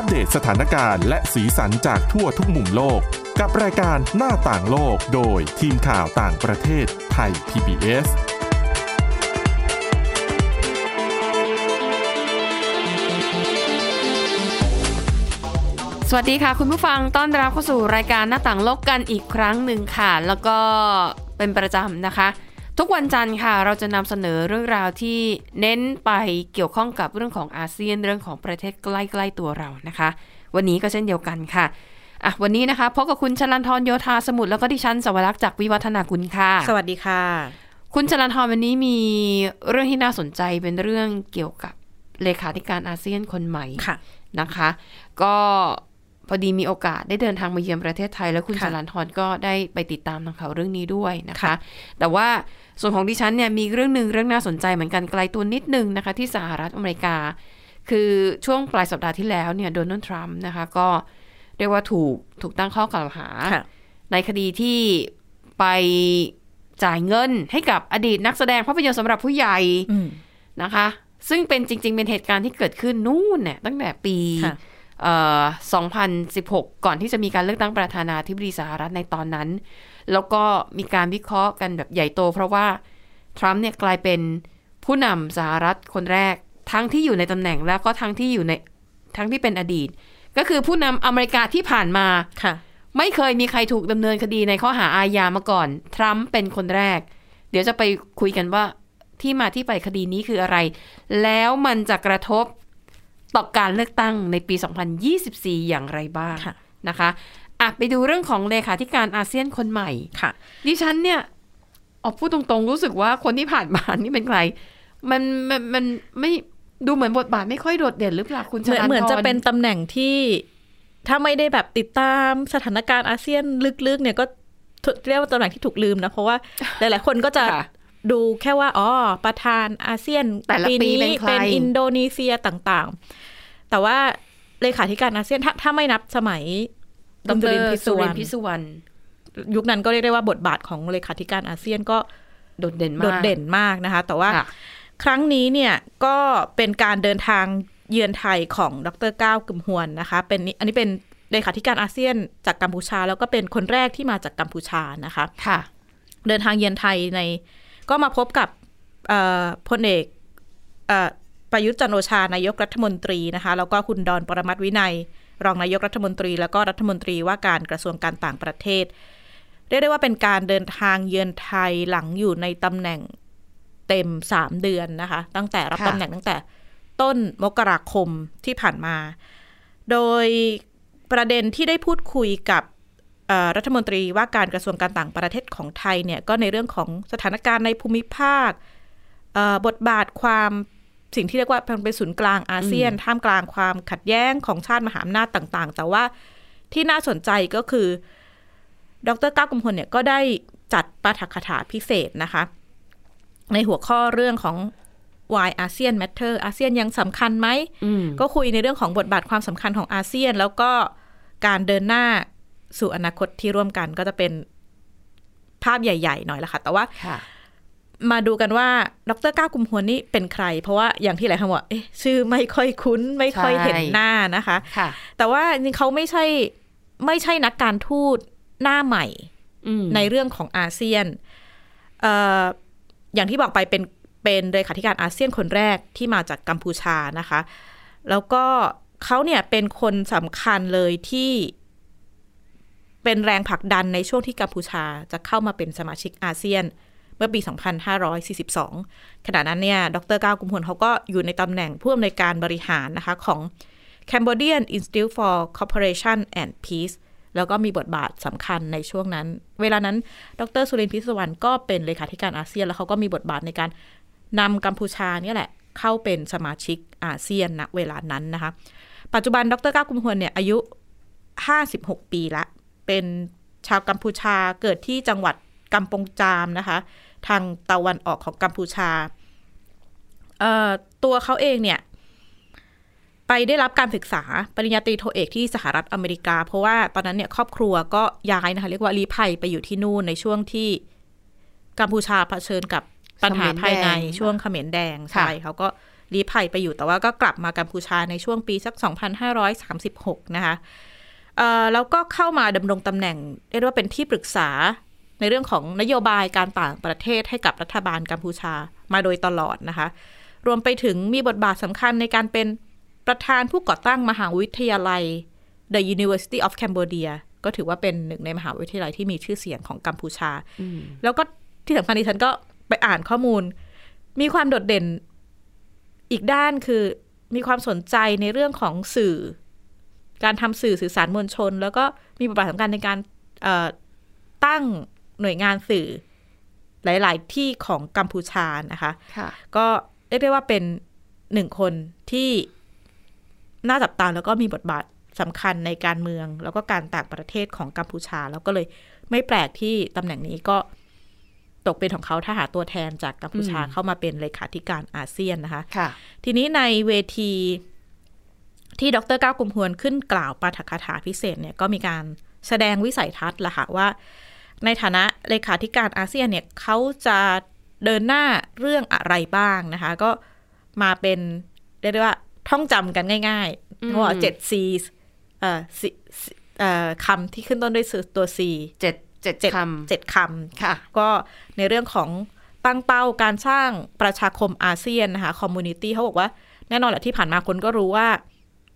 อัปเดตสถานการณ์และสีสันจากทั่วทุกมุมโลก กับรายการหน้าต่างโลกโดยทีมข่าวต่างประเทศไทย PBS สวัสดีค่ะคุณผู้ฟังต้อนรับเข้าสู่รายการหน้าต่างโลกกันอีกครั้งหนึ่งค่ะ แล้วก็เป็นประจำนะคะ ทุกวันจันทร์ค่ะ เราจะนำเสนอเรื่องราวที่เน้นไปเกี่ยวข้องกับเรื่องของอาเซียนเรื่องของประเทศใกล้ๆตัวเรานะคะ วันนี้ก็เช่นเดียวกันค่ะอะวันนี้นะคะพบกับคุณชลันทรโยธาสมุทรแล้วก็ดิฉันสวรักษ์จากวิวัฒนากุลค่ะ สวัสดีค่ะ คุณชลันทรวันนี้มีเรื่องที่น่าสนใจเป็นเรื่องเกี่ยวกับเลขาธิการอาเซียนคนใหม่ค่ะนะคะ ก็ พอดีมีโอกาสได้เดินทางมาเยือนประเทศไทย แล้วคุณค่ะชลันทรก็ได้ไปติดตามทางข่าวเรื่องนี้ด้วยนะคะค่ะแต่ว่าส่วนของดิฉันเนี่ยมีเรื่องหนึ่งเรื่องน่าสนใจเหมือนกันไกลตัวนิดนึงนะคะ ที่สหรัฐอเมริกา คือช่วงปลายสัปดาห์ที่แล้วเนี่ยโดนัลด์ทรัมป์นะคะก็เรียกว่าถูกถูกตั้งข้อกล่าวหาค่ะในคดีที่ไปจ่ายเงินให้กับอดีตนักแสดงภาพยนตร์สำหรับผู้ใหญ่อืมนะคะ ซึ่งเป็นจริง ๆ เป็นเหตุการณ์ที่เกิดขึ้นนู่นเนี่ยตั้งแต่ปีค่ะเอ่อ 2016 ก่อนที่จะมีการเลือกตั้งประธานาธิบดีสหรัฐในตอนนั้น แล้วก็มีการวิเคราะห์กันแบบใหญ่โต เพราะว่า ทรัมป์เนี่ยกลายเป็นผู้นำสหรัฐคนแรก ทั้งที่อยู่ในตำแหน่งแล้วก็ทั้งที่อยู่ในทั้งที่เป็นอดีต ก็คือผู้นำอเมริกาที่ผ่านมาค่ะ ไม่เคยมีใครถูกดำเนินคดีในข้อหาอาญามาก่อน ทรัมป์เป็นคนแรก เดี๋ยวจะไปคุยกันว่าที่มาที่ไปคดีนี้คืออะไร แล้วมันจะกระทบ ต่อการเลือกตั้งในปี 2024 อย่างไรบ้างค่ะนะคะอะไปดูเรื่องของเลขาธิการอาเซียนคนใหม่ค่ะดิฉันเนี่ยออกพูดตรงๆ รู้สึกว่าคนที่ผ่านมานี่เป็นใคร มันมันมันไม่ดูเหมือนบทบาทไม่ค่อยโดดเด่นหรือเปล่าคุณเหมือนชลาธรเหมือนจะเป็นตำแหน่งที่ถ้าไม่ได้แบบติดตามสถานการณ์อาเซียนลึกๆ เนี่ยก็ถูกเรียกว่าตำแหน่งที่ถูกลืมนะ เพราะว่าหลายๆคนก็จะค่ะ ดูแค่ว่าอ๋อประธานอาเซียนแต่ละปีนี้เป็นใครเป็นอินโดนีเซียต่างๆ แต่ว่าเลขาธิการอาเซียนถ้าถ้าไม่นับสมัยดคุณจุรลินทร์พิศสุวริรนรทร์พิณสุวรรณยุคนั้นก็เรียกได้ว่าบทบาทของเลขาธิการอาเซียนก็โดดเด่นมากโดดเด่นมากนะคะ แต่ว่าค่ะครั้งนี้เนี่ยก็เป็นการเดินทางเยือนไทยของดรก้าวกึมฮวนนะคะ เป็นอันนี้เป็นเลขาธิการอาเซียนจากกัมพูชา แล้วก็เป็นคนแรกที่มาจากกัมพูชานะคะค่ะ เดินทางเยือนไทยใน ก็มาพบกับเอ่อพลเอกเอ่อประยุทธ์จันทร์โอชานายกรัฐมนตรีนะคะแล้วก็คุณดอนปรมัตถ์วินัย รองนายกรัฐมนตรี แล้วก็รัฐมนตรีว่าการกระทรวงการต่างประเทศ เรียกได้ว่าเป็นการเดินทางเยือนไทยหลังอยู่ในตำแหน่งเต็มสามเดือนนะคะ ตั้งแต่รับค่ะตำแหน่งตั้งแต่ต้นมกราคมที่ผ่านมา โดยประเด็นที่ได้พูดคุยกับเอ่อ รัฐมนตรีว่าการกระทรวงการต่างประเทศของไทยเนี่ยก็ในเรื่องของสถานการณ์ในภูมิภาคเอ่อบทบาทความสิ่งที่เรียกว่าเป็นศูนย์กลางอาเซียน ท่ามกลางความขัดแย้งของชาติมหาอำนาจต่าง ๆ แต่ว่าที่น่าสนใจก็คือ ดรก้าวกำพลเนี่ยก็ได้จัดปาฐกถาพิเศษนะคะ ในหัวข้อเรื่องของ why ASEAN matter อาเซียนยังสำคัญไหมอืมก็คุยในเรื่องของบทบาทความสำคัญของอาเซียน แล้วก็การเดินหน้า สู่อนาคตที่ร่วมกันก็จะเป็นภาพใหญ่ ๆ หน่อยละค่ะ แต่ว่าค่ะมาดูกันว่า ดรก้าวกุมพวนนี่เป็นใคร เพราะว่าอย่างที่หลายคนบอกเอ๊ะชื่อไม่ค่อยคุ้น ไม่ค่อยเห็นใช่หน้านะคะค่ะแต่ว่าจริงๆเขาไม่ใช่ไม่ใช่นักการทูตหน้าใหม่อืมในเรื่องของอาเซียนเอ่ออย่างที่บอกไปเป็นเป็นเลขาธิการอาเซียนคนแรกที่มาจากกัมพูชานะคะ แล้วก็เขาเนี่ยเป็นคนสำคัญเลยที่ เป็นแรงผลักดันในช่วงที่กัมพูชาจะเข้ามาเป็นสมาชิกอาเซียน เมื่อปี 2542 ขณะนั้นเนี่ย ดรก้าวกุมพลเขาก็อยู่ในตำแหน่งผู้อำนวยการบริหารนะคะของ Cambodian Institute for Cooperation and Peace แล้วก็มีบทบาทสำคัญในช่วงนั้น เวลานั้น ดรสุรินทร์พิศวรรณก็เป็นเลขาธิการอาเซียน แล้วเขาก็มีบทบาทในการนำกัมพูชาเนี่ยแหละเข้าเป็นสมาชิกอาเซียนณเวลานั้นนะคะ ปัจจุบันดรก้าวกุมพลเนี่ยอายุ 56 ปีละ เป็นชาวกัมพูชาเกิดที่จังหวัดกัมปงจามนะคะ ทางตะวันออกของกัมพูชาเอ่อตัวเขาเองเนี่ย ไปได้รับการศึกษาปริญญาตรีโทเอกที่สหรัฐอเมริกา เพราะว่าตอนนั้นเนี่ยครอบครัวก็ย้ายนะคะ เรียกว่าลี้ภัยไปอยู่ที่นู่นในช่วงที่กัมพูชาเผชิญกับปัญหาภายในเขมรแดงช่วงเขมรแดงค่ะใช่เขาก็ลี้ภัยไปอยู่แต่ว่าก็กลับมากัมพูชาในช่วงปีสัก 2536 นะคะเอ่อ แล้วก็เข้ามาดำรงตำแหน่งเรียกว่าเป็นที่ปรึกษาในเรื่องของนโยบายการต่างประเทศให้กับรัฐบาลกัมพูชามาโดยตลอดนะคะ รวมไปถึงมีบทบาทสำคัญในการเป็นประธานผู้ก่อตั้งมหาวิทยาลัย The University of Cambodia ก็ถือว่าเป็นหนึ่งในมหาวิทยาลัยที่มีชื่อเสียงของกัมพูชา แล้วก็ที่สำคัญดิฉันก็ไปอ่านข้อมูล มีความโดดเด่นอีกด้านคือมีความสนใจในเรื่องของสื่อ การทำสื่อสื่อสารมวลชน แล้วก็มีบทบาทสำคัญในการเอ่อตั้งหน่วยงานสื่อหลาย ๆ ที่ของกัมพูชานะคะค่ะก็เรียกได้ว่าเป็นหนึ่งคนที่น่าจับตาแล้วก็มีบทบาทสำคัญในการเมือง แล้วก็การต่างประเทศของกัมพูชา แล้วก็เลยไม่แปลกที่ตำแหน่งนี้ก็ตกเป็นของเขาถ้าหาตัวแทนจากกัมพูชาอืมเข้ามาเป็นเลขาธิการอาเซียนนะคะค่ะทีนี้ในเวที ที่ดรก้าวกุมพวนขึ้นกล่าวปาฐกถาพิเศษเนี่ยก็มีการแสดงวิสัยทัศน์ละค่ะว่า ในฐานะเลขาธิการอาเซียนเนี่ยเขาจะเดินหน้าเรื่องอะไรบ้างนะคะ ก็มาเป็นเรียกได้ว่าท่องจำกันง่ายอืๆมเพราะว่าเจ็ด C เอ่อ C เอ่อคำที่ขึ้นต้นด้วยตัว C เจ็ดเจ็ดเจ็ดคเจ็ดคำค่ะ ก็ในเรื่องของตั้งเป้าการสร้างประชาคมอาเซียนนะคะ community เขาบอกว่าแน่นอนแหละที่ผ่านมาคนก็รู้ว่า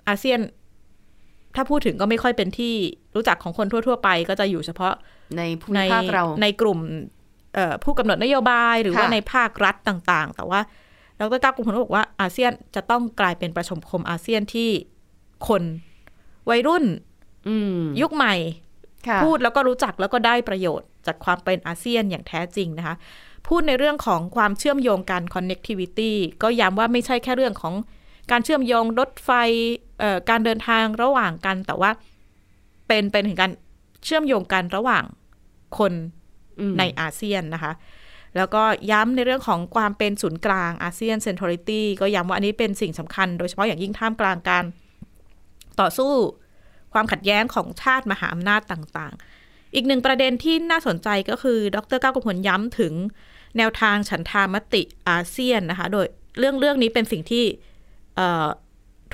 อาเซียน ถ้าพูดถึงก็ไม่ค่อยเป็นที่รู้จักของคนทั่ว ๆ ไป ก็จะอยู่เฉพาะในภูในภูมิภาคเราในกลุ่มเอ่อผู้กำหนดนโยบายหรือว่าค่ะในภาครัฐต่างๆ แต่ว่าดร.เกา กึมฮวนบอกว่าอาเซียนจะต้องกลายเป็นประชาคมอาเซียนที่คนวัยรุ่นอืมยุคใหม่ค่ะพูดแล้วก็รู้จักแล้วก็ได้ประโยชน์ จากความเป็นอาเซียนอย่างแท้จริงนะคะ พูดในเรื่องของความเชื่อมโยงกัน connectivity ก็ย้ำว่าไม่ใช่แค่เรื่องของ การเชื่อมโยงรถไฟเอ่อการเดินทางระหว่างกัน แต่ว่าเป็นเป็นถึงการเชื่อมโยงกันระหว่างคนอืมในอาเซียนนะคะ แล้วก็ย้ำในเรื่องของความเป็นศูนย์กลางอาเซียน centrality ก็ย้ำว่าอันนี้เป็นสิ่งสำคัญโดยเฉพาะอย่างยิ่งท่ามกลางการต่อสู้ความขัดแย้งของชาติมหาอำนาจต่างๆ อีกหนึ่งประเด็นที่น่าสนใจก็คือ ดรก้าวกุมพลย้ำถึงแนวทางฉันทามติอาเซียนนะคะ โดยเรื่องเรื่องนี้เป็นสิ่งที่เอ่อ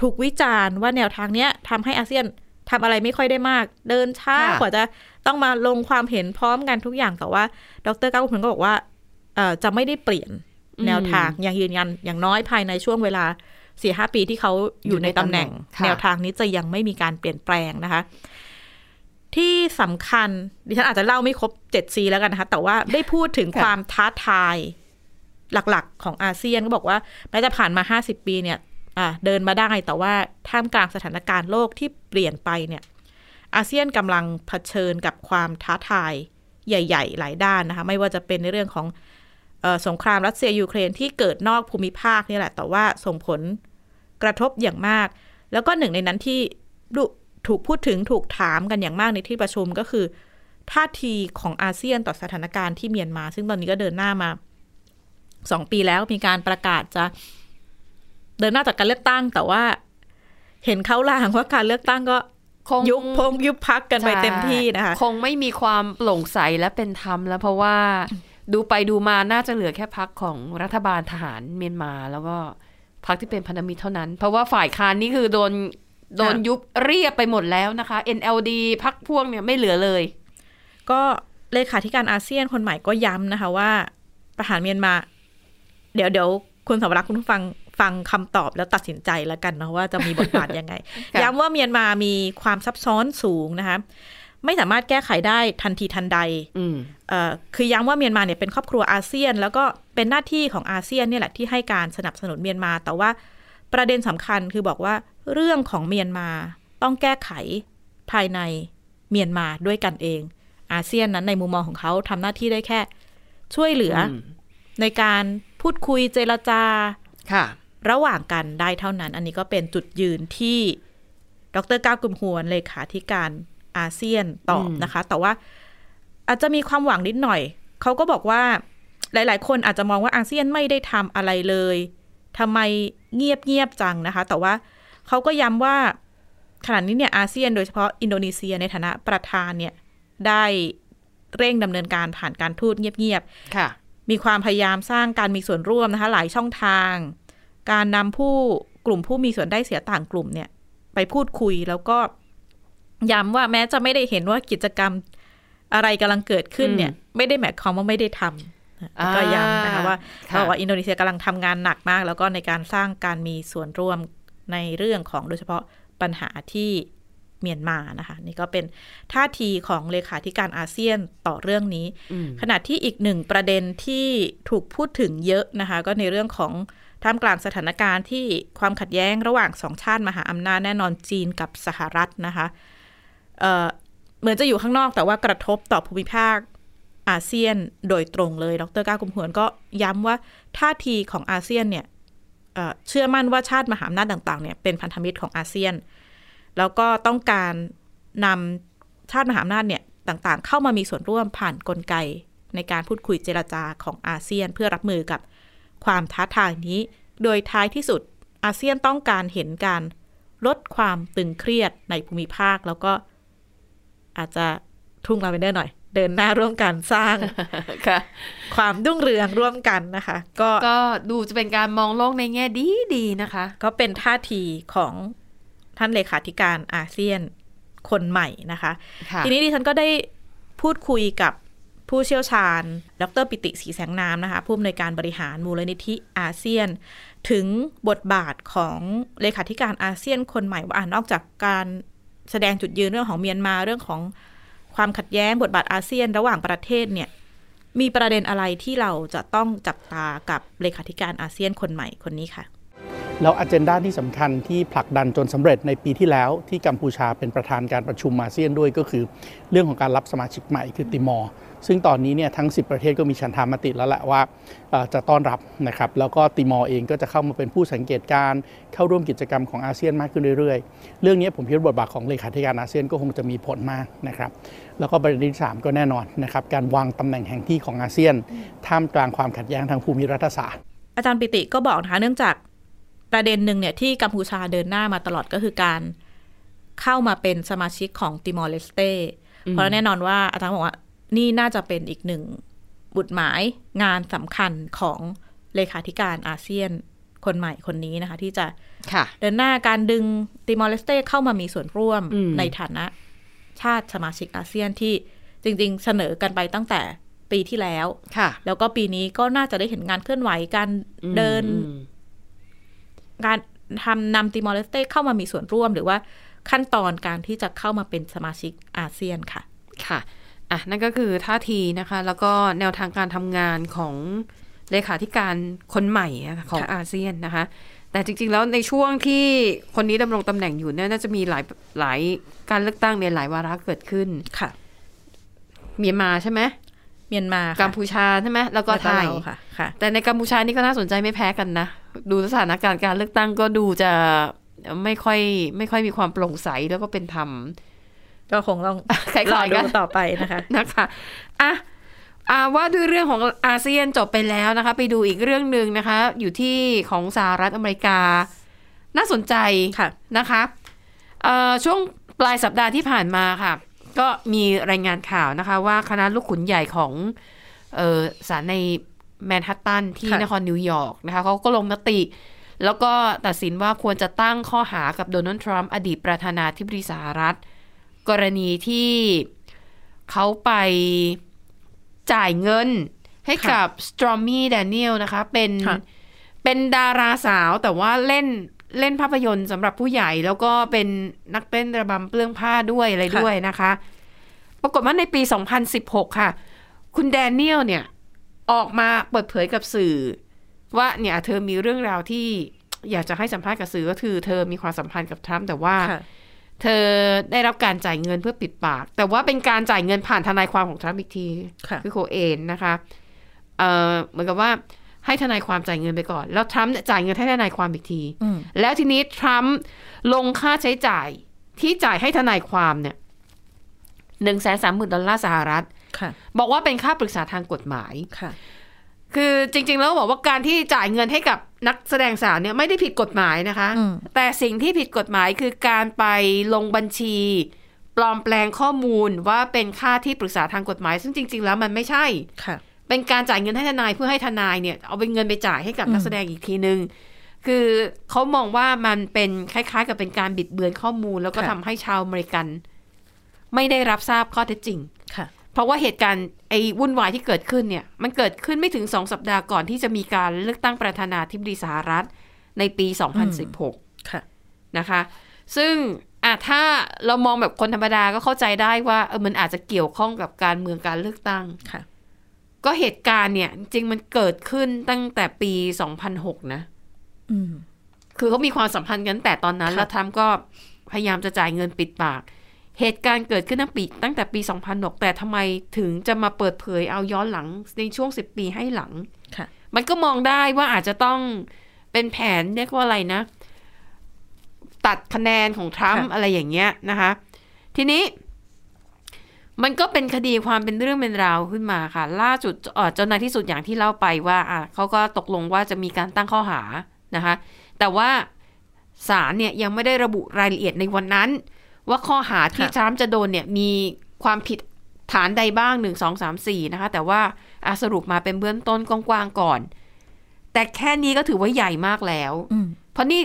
ถูกวิจารณ์ว่าแนวทางเนี้ยทำให้อาเซียนทำอะไรไม่ค่อยได้มาก เดินช้าค่ะกว่าจะต้องมาลงความเห็นพร้อมกันทุกอย่างแต่ว่า ดรก้าวกุมพลก็บอกว่าเอ่อจะไม่ได้เปลี่ยนแนวทางยังยืนยันอย่างน้อยภายในช่วงเวลาสี่ห้าปีที่เขาอยู่ในตำแหน่งค่ะแนวทางนี้จะยังไม่มีการเปลี่ยนแปลงนะคะ ที่สำคัญดิฉันอาจจะเล่าไม่ครบเจ็ดซีแล้วกันนะคะ แต่ว่าได้พูดถึงค่ะความท้าทายหลักๆ ของอาเซียนก็บอกว่าแม้จะผ่านมาห้าสิบปีเนี่ย อะเดินมาได้แต่ว่าท่ามกลางสถานการณ์โลกที่เปลี่ยนไปเนี่ยอาเซียนกำลังเผชิญกับความท้าทายใหญ่ ๆ หลายด้านนะคะไม่ว่าจะเป็นในเรื่องของออสงครามรัสเซียยูเครนที่เกิดนอกภูมิภาคนี่แหละ แต่ว่าส่งผลกระทบอย่างมาก แล้วก็หนึ่งในนั้นที่ถูกพูดถึงถูกถามกันอย่างมากในที่ประชุมก็คือ ท่าทีของอาเซียนต่อสถานการณ์ที่เมียนมา ซึ่งตอนนี้ก็เดินหน้ามาสองปีแล้วมีการประกาศจะ เดินหน้าจัดการเลือกตั้ง แต่ว่า เห็นเขาลางว่าการเลือกตั้งก็คงยุบพงยุบพักกันไปเต็มที่นะคะ คงไม่มีความโปร่งใสและเป็นธรรมแล้วเพราะว่าดูไปดูมาน่าจะเหลือแค่พักของรัฐบาลทหารเมียนมาแล้วก็พักที่เป็นพันธมิตรเท่านั้น เพราะว่าฝ่ายค้านนี่คือโดนโดนยุบเรียบไปหมดแล้วนะคะ NLD พักพวกเนี่ยไม่เหลือเลย ก็เลขาธิการอาเซียนคนใหม่ก็ย้ำนะคะว่าประหารเมียนมา เดี๋ยวเดี๋ยวคุณสวรักษ์คุณผู้ฟัง ฟังคำตอบแล้วตัดสินใจแล้วกันนะว่าจะมีบทบาทยังไงค่ะย้ำว่าเมียนมามีความซับซ้อนสูงนะคะไม่สามารถแก้ไขได้ทันทีทันใดอืมเอ่อคือย้ำว่าเมียนมาเนี่ยเป็นครอบครัวอาเซียน แล้วก็เป็นหน้าที่ของอาเซียนเนี่ยแหละที่ให้การสนับสนุนเมียนมา แต่ว่าประเด็นสำคัญคือบอกว่าเรื่องของเมียนมาต้องแก้ไขภายในเมียนมาด้วยกันเอง อาเซียนนั้นในมุมมองของเขาทำหน้าที่ได้แค่ ช่วยเหลืออมในการพูดคุยเจรจาค่ะ ระหว่างกันได้เท่านั้น อันนี้ก็เป็นจุดยืนที่ดรก้าวกุมหวนเลขาธิการอาเซียนตอบอืมนะคะ แต่ว่าอาจจะมีความหวังนิดหน่อย เขาก็บอกว่าหลาย ๆ คนอาจจะมองว่าอาเซียนไม่ได้ทำอะไรเลยทำไมเงียบเงียบๆจังนะคะ แต่ว่าเขาก็ย้ำว่าขณะนี้เนี่ยอาเซียนโดยเฉพาะอินโดนีเซียในฐานะประธานเนี่ยได้เร่งดำเนินการผ่านการทูตเงียบๆค่ะมีความพยายามสร้างการมีส่วนร่วมนะคะ หลายช่องทาง การนำผู้กลุ่มผู้มีส่วนได้เสียต่างกลุ่มเนี่ย ไปพูดคุยแล้วก็ย้ำว่าแม้จะไม่ได้เห็นว่ากิจกรรมอะไรกำลังเกิดขึ้นเนี่ย ไม่ได้หมายความว่าไม่ได้ทำแล้วก็ย้ำนะคะว่าค่ะเขาบอกว่าอินโดนีเซียกำลังทำงานหนักมาก แล้วก็ในการสร้างการมีส่วนร่วมในเรื่องของโดยเฉพาะปัญหาที่เมียนมานะคะ นี่ก็เป็นท่าทีของเลขาธิการอาเซียนต่อเรื่องนี้อืมขณะที่อีกหนึ่งประเด็นที่ถูกพูดถึงเยอะนะคะ ก็ในเรื่องของ ท่ามกลางสถานการณ์ที่ความขัดแย้งระหว่างสองชาติมหาอำนาจแน่นอนจีนกับสหรัฐนะคะเเหมือนจะอยู่ข้างนอกแต่ว่ากระทบต่อภูมิภาคอาเซียนโดยตรงเลย ดรก้าวกุมหวนก็ย้ำว่าท่าทีของอาเซียนเนี่ยเอ่อเชื่อมั่นว่าชาติมหาอำนาจต่างๆเนี่ยเป็นพันธมิตรของอาเซียน แล้วก็ต้องการนำชาติมหาอำนาจเนี่ยต่างๆ เข้ามามีส่วนร่วมผ่านกลไกในการพูดคุยเจรจาของอาเซียน เพื่อรับมือกับ ความท้าทายนี้ โดยท้ายที่สุดอาเซียนต้องการเห็นการลดความตึงเครียดในภูมิภาค แล้วก็อาจจะทุ่งลาเวนเดอร์หน่อย เดินหน้าร่วมกันสร้างค่ะ ความรุ่งเรืองร่วมกันนะคะ ก็ก็ดูจะเป็นการมองโลกในแง่ดีดีๆนะคะ ก็เป็นท่าทีของท่านเลขาธิการอาเซียนคนใหม่นะคะค่ะทีนี้ดิฉันก็ได้พูดคุยกับ ผู้เชี่ยวชาญ ดรปิติศรีแสงนามนะคะ ผู้อำนวยการบริหารมูลนิธิอาเซียน ถึงบทบาทของเลขาธิการอาเซียนคนใหม่ว่า นอกจากการแสดงจุดยืนเรื่องของเมียนมาเรื่องของความขัดแย้งบทบาทอาเซียนระหว่างประเทศเนี่ย มีประเด็นอะไรที่เราจะต้องจับตากับเลขาธิการอาเซียนคนใหม่คนนี้ค่ะแล้วอ g e n d a ที่สำคัญที่ผลักดันจนสำเร็จในปีที่แล้วที่กัมพูชาเป็นประธานการประชุมอาเซียนด้วยก็คือ เรื่องของการรับสมาชิกใหม่คือติมอร์ ซึ่งตอนนี้เนี่ยทั้ง 10 ประเทศก็มีฉันทามติแล้วแหละว่าเอ่อจะต้อนรับนะครับแล้วก็ติมอร์เองก็จะเข้ามาเป็นผู้สังเกตการณ์เข้าร่วมกิจกรรมของอาเซียนมากขึ้นเรื่อยๆ เรื่องนี้ผมคิดว่าบทบาทของเลขาธิการอาเซียนก็คงจะมีผลมากนะครับแล้วก็ประเด็นที่สามก็แน่นอนนะครับการวางตำแหน่งแห่งที่ของอาเซียน ท่ามกลางความขัดแย้งทางภูมิรัฐศาสตร์ อาจารย์ปิติก็บอกนะคะเนื่องจากประเด็นหนึ่งเนี่ยที่กัมพูชาเดินหน้ามาตลอดก็คือการเข้ามาเป็นสมาชิกของติมอร์เลสเตเพราะแน่นอนว่าอาจารย์บอกว่า นี่น่าจะเป็นอีกหนึ่งหมุดหมายงานสำคัญของเลขาธิการอาเซียนคนใหม่คนนี้นะคะ ที่จะค่ะเดินหน้าการดึงติมอร์เลสเตเข้ามามีส่วนร่วมอืมในฐานะชาติสมาชิกอาเซียนที่จริง ๆ เสนอกันไปตั้งแต่ปีที่แล้วค่ะ แล้วก็ปีนี้ก็น่าจะได้เห็นงานเคลื่อนไหวการเดินอืมการทำนำติมอร์เลสเตเข้ามามีส่วนร่วมหรือว่าขั้นตอนการที่จะเข้ามาเป็นสมาชิกอาเซียนค่ะ ค่ะ อะนั่นก็คือท่าทีนะคะ แล้วก็แนวทางการทำงานของเลขาธิการคนใหม่นะคะของค่ะอาเซียนนะคะ แต่จริง ๆ แล้วในช่วงที่คนนี้ดำรงตำแหน่งอยู่เนี่ยน่าจะมีหลายหลายการเลือกตั้งในยหลายวาระเกิดขึ้นค่ะ เมียนมาใช่ไหมเมียนมาค่ะกัมพูชาใช่ไหมแล้วก็ไทยแล้วเราค่ะค่ะ แต่ในกัมพูชานี่ก็น่าสนใจไม่แพ้กันนะ ดูสถานการณ์การเลือกตั้งก็ดูจะไม่ค่อยไม่ค่อยมีความโปร่งใสแล้วก็เป็นธรรม ก็คงต้องคล้ายๆรอกัดูนต่อไปนะคะนะคะอะอ่าว่าด้วยเรื่องของอาเซียนจบไปแล้วนะคะ ไปดูอีกเรื่องหนึ่งนะคะ อยู่ที่ของสหรัฐอเมริกา น่าสนใจค่ะนะคะเอ่อช่วงปลายสัปดาห์ที่ผ่านมาค่ะ ก็มีรายงานข่าวนะคะ ว่าคณะลูกขุนใหญ่ของเออศาลในแมนฮัตตันที่ค่ะนครนิวยอร์กนะคะเขาก็ลงมติ แล้วก็ตัดสินว่าควรจะตั้งข้อหากับโดนัลด์ทรัมป์อดีตประธานาธิบดีสหรัฐ กรณีที่เขาไปจ่ายเงินให้กับสตรอมมี่แดเนียลนะคะ เป็นค่ะเป็นดาราสาวแต่ว่าเล่นเล่นภาพยนตร์สำหรับผู้ใหญ่แล้วก็เป็นนักเต้นระบำเปลื้องผ้าด้วยอะไรด้วยนะคะ ปรากฏว่าในปี 2016 ค่ะ คุณแดเนียลเนี่ย ออกมาเปิดเผยกับสื่อ ว่าเนี่ยเธอมีเรื่องราวที่อยากจะให้สัมภาษณ์กับสื่อก็คือ เธอมีความสัมพันธ์กับทรัมป์แต่ว่าค่ะ เธอได้รับการจ่ายเงินเพื่อปิดปาก แต่ว่าเป็นการจ่ายเงินผ่านทนายความของทรัมป์อีกทีค่ะคือโคเอนนะคะเอ่อเหมือนกับว่าให้ทนายความจ่ายเงินไปก่อน แล้วทรัมป์เนี่ยจ่ายเงินให้ทนายความอีกทีอืมแล้วทีนี้ทรัมป์ลงค่าใช้จ่ายที่จ่ายให้ทนายความเนี่ยหนึ่งแสนสามหมื่นดอลลาร์สหรัฐค่ะบอกว่าเป็นค่าปรึกษาทางกฎหมาย ค่ะคือจริง ๆ แล้วบอกว่าการที่จ่ายเงินให้กับนักแสดงสาวเนี่ยไม่ได้ผิดกฎหมายนะคะอืมแต่สิ่งที่ผิดกฎหมายคือการไปลงบัญชี ปลอมแปลงข้อมูลว่าเป็นค่าที่ปรึกษาทางกฎหมาย ซึ่งจริง ๆ แล้วมันไม่ใช่ค่ะ เป็นการจ่ายเงินให้ทนายเพื่อให้ทนายเนี่ยเอาเป็นเงินไปจ่ายให้กับอืมนักแสดงอีกทีนึงคือเขามองว่ามันเป็นคล้าย ๆ กับเป็นการบิดเบือนข้อมูล แล้วก็ค่ะทำให้ชาวอเมริกัน ไม่ได้รับทราบข้อเท็จจริงค่ะ เพราะว่าเหตุการณ์ไอ้วุ่นวายที่เกิดขึ้นเนี่ย มันเกิดขึ้นไม่ถึงสองสัปดาห์ก่อนที่จะมีการเลือกตั้งประธานาธิบดีสหรัฐในปี 2016 ค่ะนะคะ ซึ่งอะถ้าเรามองแบบคนธรรมดาก็เข้าใจได้ว่าเออมันอาจจะเกี่ยวข้องกับการเมืองการเลือกตั้งค่ะ ก็เหตุการณ์เนี่ย จริงๆมันเกิดขึ้นตั้งแต่ปี 2006 นะอืมคือเขามีความสัมพันธ์กันแต่ตอนนั้นค่ะแล้วทรัมป์ก็พยายามจะจ่ายเงินปิดปาก เหตุการณ์เกิดขึ้นตั้งปีตั้งแต่ปี 2006 แต่ทำไมถึงจะมาเปิดเผยเอาย้อนหลังในช่วง 10 ปีให้หลังค่ะมันก็มองได้ว่าอาจจะต้องเป็นแผนเรียกว่าอะไรนะ ตัดคะแนนของทรัมป์ค่ะอะไรอย่างเงี้ยนะคะ ทีนี้ มันก็เป็นคดีความเป็นเรื่องเป็นราวขึ้นมาค่ะ ล่าสุดเอ่อจนในที่สุดอย่างที่เล่าไปว่าอะเขาก็ตกลงว่าจะมีการตั้งข้อหานะคะ แต่ว่าศาลเนี่ยยังไม่ได้ระบุรายละเอียดในวันนั้น ว่าข้อหาที่ค่ะทรัมป์จะโดนเนี่ยมีความผิดฐานใดบ้างหนึ่งสองสามสี่นะคะ แต่ว่าอะสรุปมาเป็นเบื้องต้นกว้างๆก่อน แต่แค่นี้ก็ถือว่าใหญ่มากแล้วอืมเพราะนี่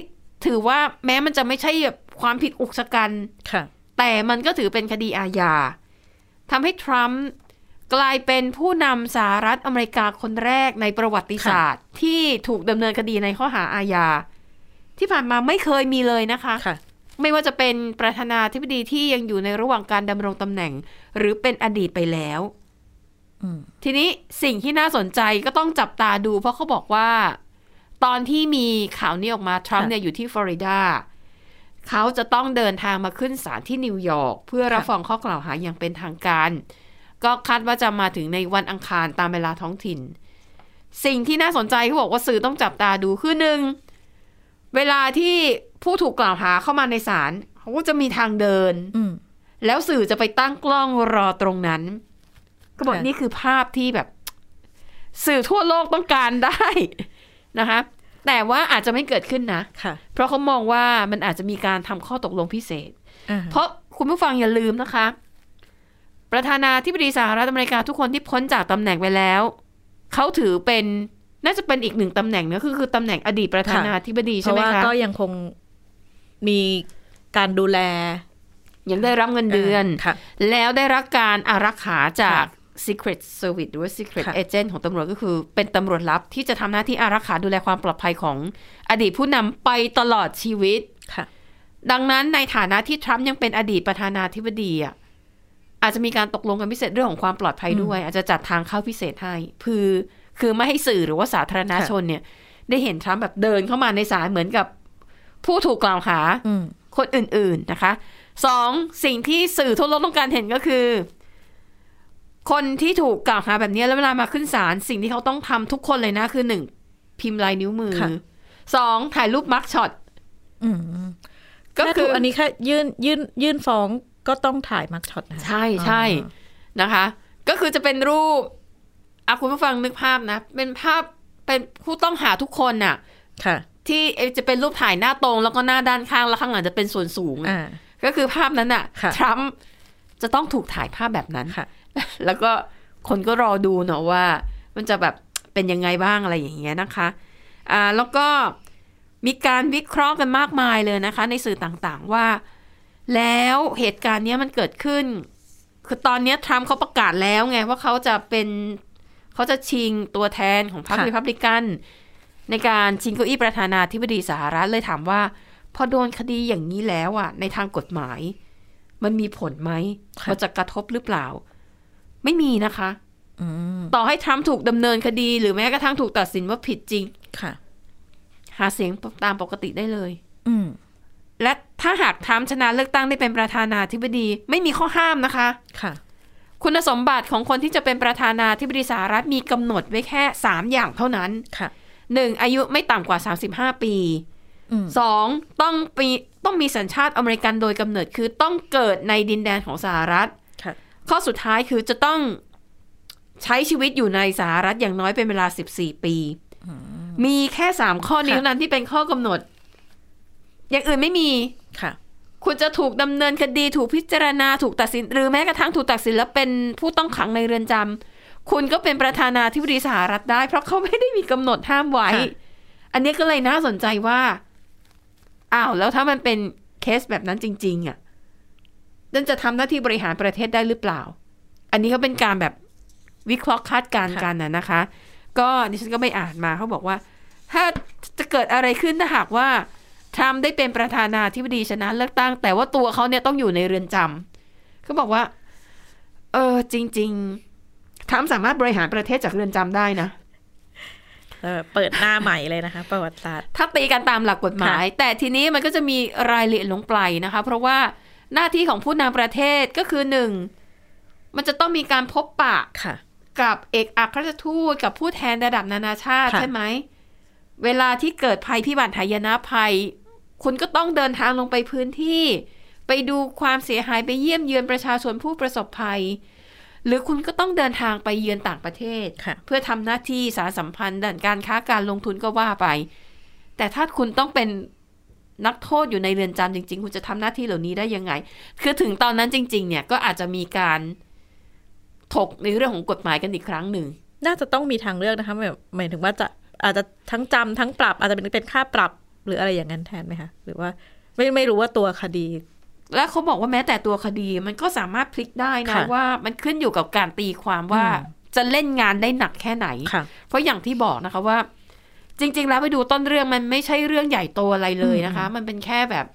ถือว่าแม้มันจะไม่ใช่แบบความผิดอุกชะกันค่ะแต่มันก็ถือเป็นคดีอาญาทำให้ทรัมป์กลายเป็นผู้นำสหรัฐอเมริกาคนแรกในประวัติศาสตร์ ที่ถูกดำเนินคดีในข้อหาอาญาที่ผ่านมาไม่เคยมีเลยนะคะค่ะ ไม่ว่าจะเป็นประธานาธิบดีที่ยังอยู่ในระหว่างการดำรงตำแหน่ง หรือเป็นอดีตไปแล้วอืมทีนี้สิ่งที่น่าสนใจก็ต้องจับตาดู เพราะเขาบอกว่า ตอนที่มีข่าวนี้ออกมาทรัมป์ค่ะเนี่ยอยู่ที่ฟลอริดาเขาจะต้องเดินทางมาขึ้นศาลที่นิวยอร์กเพื่อรับค่ะฟังข้อกล่าวหาอย่างเป็นทางการ ก็คาดว่าจะมาถึงในวันอังคารตามเวลาท้องถิ่น สิ่งที่น่าสนใจเขาบอกว่าสื่อต้องจับตาดูคือหนึ่งเวลาที่ ผู้ถูกกล่าวหาเข้ามาในศาลเขาก็จะมีทางเดินอืมแล้วสื่อจะไปตั้งกล้องรอตรงนั้น ก็บอกค่ะนี่คือภาพที่แบบ สื่อทั่วโลกต้องการได้นะคะ แต่ว่าอาจจะไม่เกิดขึ้นนะค่ะเพราะเขามองว่ามันอาจจะมีการทำข้อตกลงพิเศษอ่าเพราะคุณผู้ฟังอย่าลืมนะคะ ประธานาธิบดีสหรัฐอเมริกาทุกคนที่พ้นจากตำแหน่งไปแล้ว เขาถือเป็นน่าจะเป็นอีกหนึ่งตำแหน่งนะคือคือตำแหน่งอดีตประธานาธิบดีเพใช่ราะไหมว่าคะก็ยังคง มีการดูแล ยังได้รับเงินเดือนค่ะแล้วได้รับการอารักขาจากค่ะ Secret Service หรือว่า Secret ค่ะ Agent ของตำรวจก็คือเป็นตำรวจลับที่จะทำหน้าที่อารักขาดูแลความปลอดภัยของอดีตผู้นำไปตลอดชีวิตค่ะดังนั้นในฐานะที่ทรัมป์ยังเป็นอดีตประธานาธิบดีอะอาจจะมีการตกลงกันพิเศษเรื่องของความปลอดภัยด้วย อาจจะจัดทางเข้าพิเศษให้คือคือไม่ให้สื่อหรือว่าสาธารณชนเนี่ย ได้เห็นทรัมป์แบบเดินเข้ามาในศาลเหมือนกับ ผู้ถูกกล่าวหาอืมคนอื่น ๆนะคะสองสิ่งที่สื่อทั่วโลกต้องการเห็นก็คือ คนที่ถูกกล่าวหาแบบนี้แล้วเวลามาขึ้นศาลสิ่งที่เขาต้องทำทุกคนเลยนะ คือหนึ่งพิมพ์ลายนิ้วมือค่ะสองถ่ายรูป mugshot อืมก็ก็คืคือออันนี้แค่ยื่นยื่นยื่นฟ้องก็ต้องถ่าย mugshot นะคะใช่ใช่นะคะ ก็คือจะเป็นรูปอะคุณผู้ฟังนึกภาพนะ เป็นภาพเป็นผู้ต้องหาทุกคนน่ะ ค่ะ ที่จะเป็นรูปถ่ายหน้าตรง แล้วก็หน้าด้านข้างแล้วข้างหลังจะเป็นส่วนสูงอะอ่าก็คือภาพนั้นน่ะค่ะทรัมป์จะต้องถูกถ่ายภาพแบบนั้นค่ะแล้วก็คนก็รอดูเนาะว่า มันจะแบบเป็นยังไงบ้างอะไรอย่างเงี้ยนะคะอ่าแล้วก็มีการวิเคราะห์กันมากมายเลยนะคะ ในสื่อต่างๆว่า แล้วเหตุการณ์เนี้ยมันเกิดขึ้น คือตอนเนี้ยทรัมป์เขาประกาศแล้วไงว่าเขาจะเป็นเขาจะชิงตัวแทนของพรรคค่ะรีพับลิกัน ในการชิงเก้าอี้ประธานาธิบดีสหรัฐเลยถามว่า พอโดนคดีอย่างนี้แล้วอะ ในทางกฎหมาย มันมีผลไหมค่ะมันจะกระทบหรือเปล่า ไม่มีนะคะอืมต่อให้ทรัมป์ถูกดำเนินคดี หรือแม้กระทั่งถูกตัดสินว่าผิดจริงค่ะ หาเสียงตามปกติได้เลย อืมและถ้าหากทรัมป์ชนะเลือกตั้งได้เป็นประธานาธิบดี ไม่มีข้อห้ามนะคะค่ะ คุณสมบัติของคนที่จะเป็นประธานาธิบดีสหรัฐมีกำหนดไว้แค่สามอย่างเท่านั้นค่ะ หนึ่งอายุไม่ต่ำกว่า35ปีอืมสองต้องมีต้องมีสัญชาติอเมริกันโดยกำเนิดคือต้องเกิดในดินแดนของสหรัฐค่ะข้อสุดท้ายคือจะต้องใช้ชีวิตอยู่ในสหรัฐอย่างน้อยเป็นเวลา14ปี มีแค่สามข้อนี้ค่ะเท่านั้นที่เป็นข้อกำหนด อย่างอื่นไม่มีค่ะ คุณจะถูกดำเนินคดีถูกพิจารณาถูกตัดสิน หรือแม้กระทั่งถูกตัดสินแล้วเป็นผู้ต้องขังในเรือนจำ คุณก็เป็นประธานาธิบดีสหรัฐได้ เพราะเขาไม่ได้มีกำหนดห้ามไว้ค่ะอันนี้ก็เลยน่าสนใจว่าอ้าวแล้วถ้ามันเป็นเคสแบบนั้นจริง ๆ อะนั่นจะทำหน้าที่บริหารประเทศได้หรือเปล่า อันนี้ก็เป็นการแบบวิเคราะห์คาดการณ์กันนะนะคะ ก็ดิฉันก็ไม่อ่านมาเขาบอกว่า ถ้าจะเกิดอะไรขึ้นถ้าหากว่าทรัมป์ได้เป็นประธานาธิบดีชนะเลือกตั้ง แต่ว่าตัวเขาเนี่ยต้องอยู่ในเรือนจำเขาบอกว่า เออจริง ๆ ทรัมป์สามารถบริหารประเทศจากเรือนจำได้นะเออเปิดหน้าใหม่เลยนะคะ ประวัติศาสตร์ถ้าตีกันตามหลักกฎหมาย แต่ทีนี้มันก็จะมีรายละเอียดหลงปลายนะคะ เพราะว่าหน้าที่ของผู้นำประเทศก็คือหนึ่งมันจะต้องมีการพบปะค่ะกับเอกอัครราชทูตกับผู้แทนระดับนานาชาติค่ะใช่ไหม เวลาที่เกิดภัยพิบัติหายนะภัย คุณก็ต้องเดินทางลงไปพื้นที่ ไปดูความเสียหายไปเยี่ยมเยือนประชาชนผู้ประสบภัย หรือคุณก็ต้องเดินทางไปเยือนต่างประเทศค่ะเพื่อทำหน้าที่สารสัมพันธ์ด้านการค้าการลงทุนก็ว่าไป แต่ถ้าคุณต้องเป็นนักโทษอยู่ในเรือนจำจริง ๆ คุณจะทำหน้าที่เหล่านี้ได้ยังไง คือถึงตอนนั้นจริง ๆ เนี่ยก็อาจจะมีการถกในเรื่องของกฎหมายกันอีกครั้งหนึ่ง น่าจะต้องมีทางเลือกนะคะหมายหมายถึงว่าจะอาจจะทั้งจำทั้งปรับ อาจจะเป็นเป็นค่าปรับหรืออะไรอย่างนั้นแทนไหมคะหรือว่าไม่ไม่รู้ว่าตัวคดี และเขาบอกว่าแม้แต่ตัวคดีมันก็สามารถพลิกได้นะค่ะว่ามันขึ้นอยู่กับการตีความว่าอืมจะเล่นงานได้หนักแค่ไหนค่ะเพราะอย่างที่บอกนะคะว่า จริง ๆ แล้วไปดูต้นเรื่องมันไม่ใช่เรื่องใหญ่โตอะไรเลยนะคะ มันเป็นแค่แบบ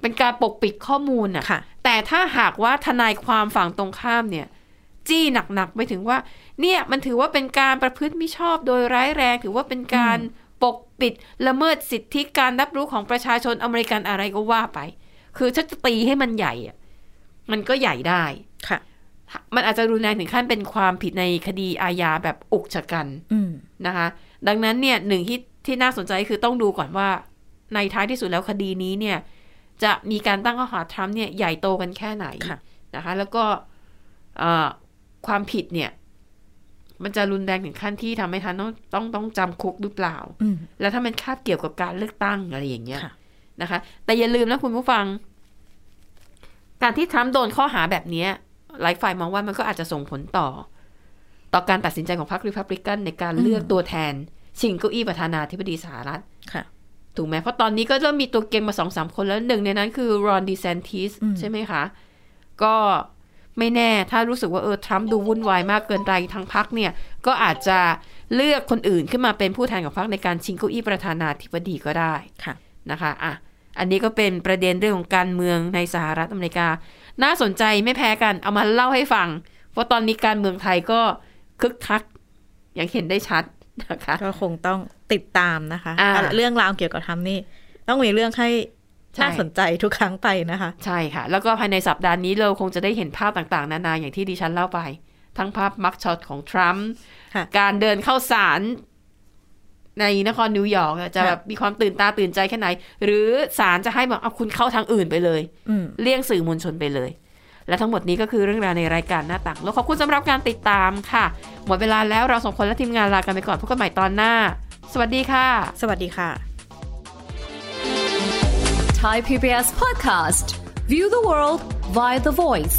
เป็นการปกปิดข้อมูลน่ะค่ะแต่ถ้าหากว่าทนายความฝั่งตรงข้ามเนี่ย จี้หนักๆไปถึงว่า เนี่ยมันถือว่าเป็นการประพฤติมิชอบโดยร้ายแรงถือว่าเป็นการปกปิดละเมิดสิทธิการรับรู้ของประชาชนอเมริกันอะไรก็ว่าไป คือถ้าจะตีให้มันใหญ่อะมันก็ใหญ่ได้ค่ะ มันอาจจะรุนแรงถึงขั้นเป็นความผิดในคดีอาญาแบบอุกชะกันอืมนะคะ ดังนั้นเนี่ยหนึ่งที่ที่น่าสนใจคือต้องดูก่อนว่าในท้ายที่สุดแล้วคดีนี้เนี่ย จะมีการตั้งข้อหาทรัมป์เนี่ยใหญ่โตกันแค่ไหนค่ะนะคะ แล้วก็เอ่อความผิดเนี่ย มันจะรุนแรงถึงขั้นที่ทำให้ทันต้องต้องต้องจำคุกหรือเปล่าอืมแล้วถ้ามันคาบเกี่ยวกับการเลือกตั้งอะไรอย่างเงี้ยค่ะ นะคะ แต่อย่าลืมนะคุณผู้ฟัง การที่ทรัมป์โดนข้อหาแบบเนี้ยหลายฝ่ายมองว่ามันก็อาจจะส่งผลต่อ ต่อการตัดสินใจของพรรครีพับลิกันในการเลือกตัวแทน ชิงเก้าอี้ประธานาธิบดีสหรัฐค่ะถูกไหมเพราะตอนนี้ก็เริ่มมีตัวเก่งมาสองสามคนแล้วหนึ่งในนั้นคือรอนดีเซนติสอืมใช่ไหมคะ ก็ไม่แน่ถ้ารู้สึกว่าเออทรัมป์ดูวุ่นวายมากเกินไปทางพรรคเนี่ย ก็อาจจะเลือกคนอื่นขึ้นมาเป็นผู้แทนของพรรคในการชิงเก้าอี้ประธานาธิบดีก็ได้ค่ะนะคะอะ อันนี้ก็เป็นประเด็นเรื่องของการเมืองในสหรัฐอเมริกา น่าสนใจไม่แพ้กัน เอามาเล่าให้ฟังเพราะตอนนี้การเมืองไทยก็คึกคัก อย่างเห็นได้ชัดนะคะ ก็คงต้องติดตามนะคะอ่าเรื่องราวเกี่ยวกับทำนี่ ต้องมีเรื่องให้ใช่น่าสนใจทุกครั้งไปนะคะ ใช่ค่ะ แล้วก็ภายในสัปดาห์นี้เราคงจะได้เห็นภาพต่างๆ นานาอย่างที่ดิฉันเล่าไป ทั้งภาพมักช็อตของทรัมป์ค่ะการเดินเข้าศาล ในนครนิวยอร์กอะจะค่ะแบบมีความตื่นตาตื่นใจแค่ไหน หรือศาลจะให้บอกเอาคุณเข้าทางอื่นไปเลยอืมเลี่ยงสื่อมวลชนไปเลย และทั้งหมดนี้ก็คือเรื่องราวในรายการหน้าต่างโลกขอบคุณสำหรับการติดตามค่ะ หมดเวลาแล้วเราสองคนและทีมงานลากันไปก่อนพบกันใหม่ตอนหน้า สวัสดีค่ะ สวัสดีค่ะ Thai PBS podcast. View the world via the voice.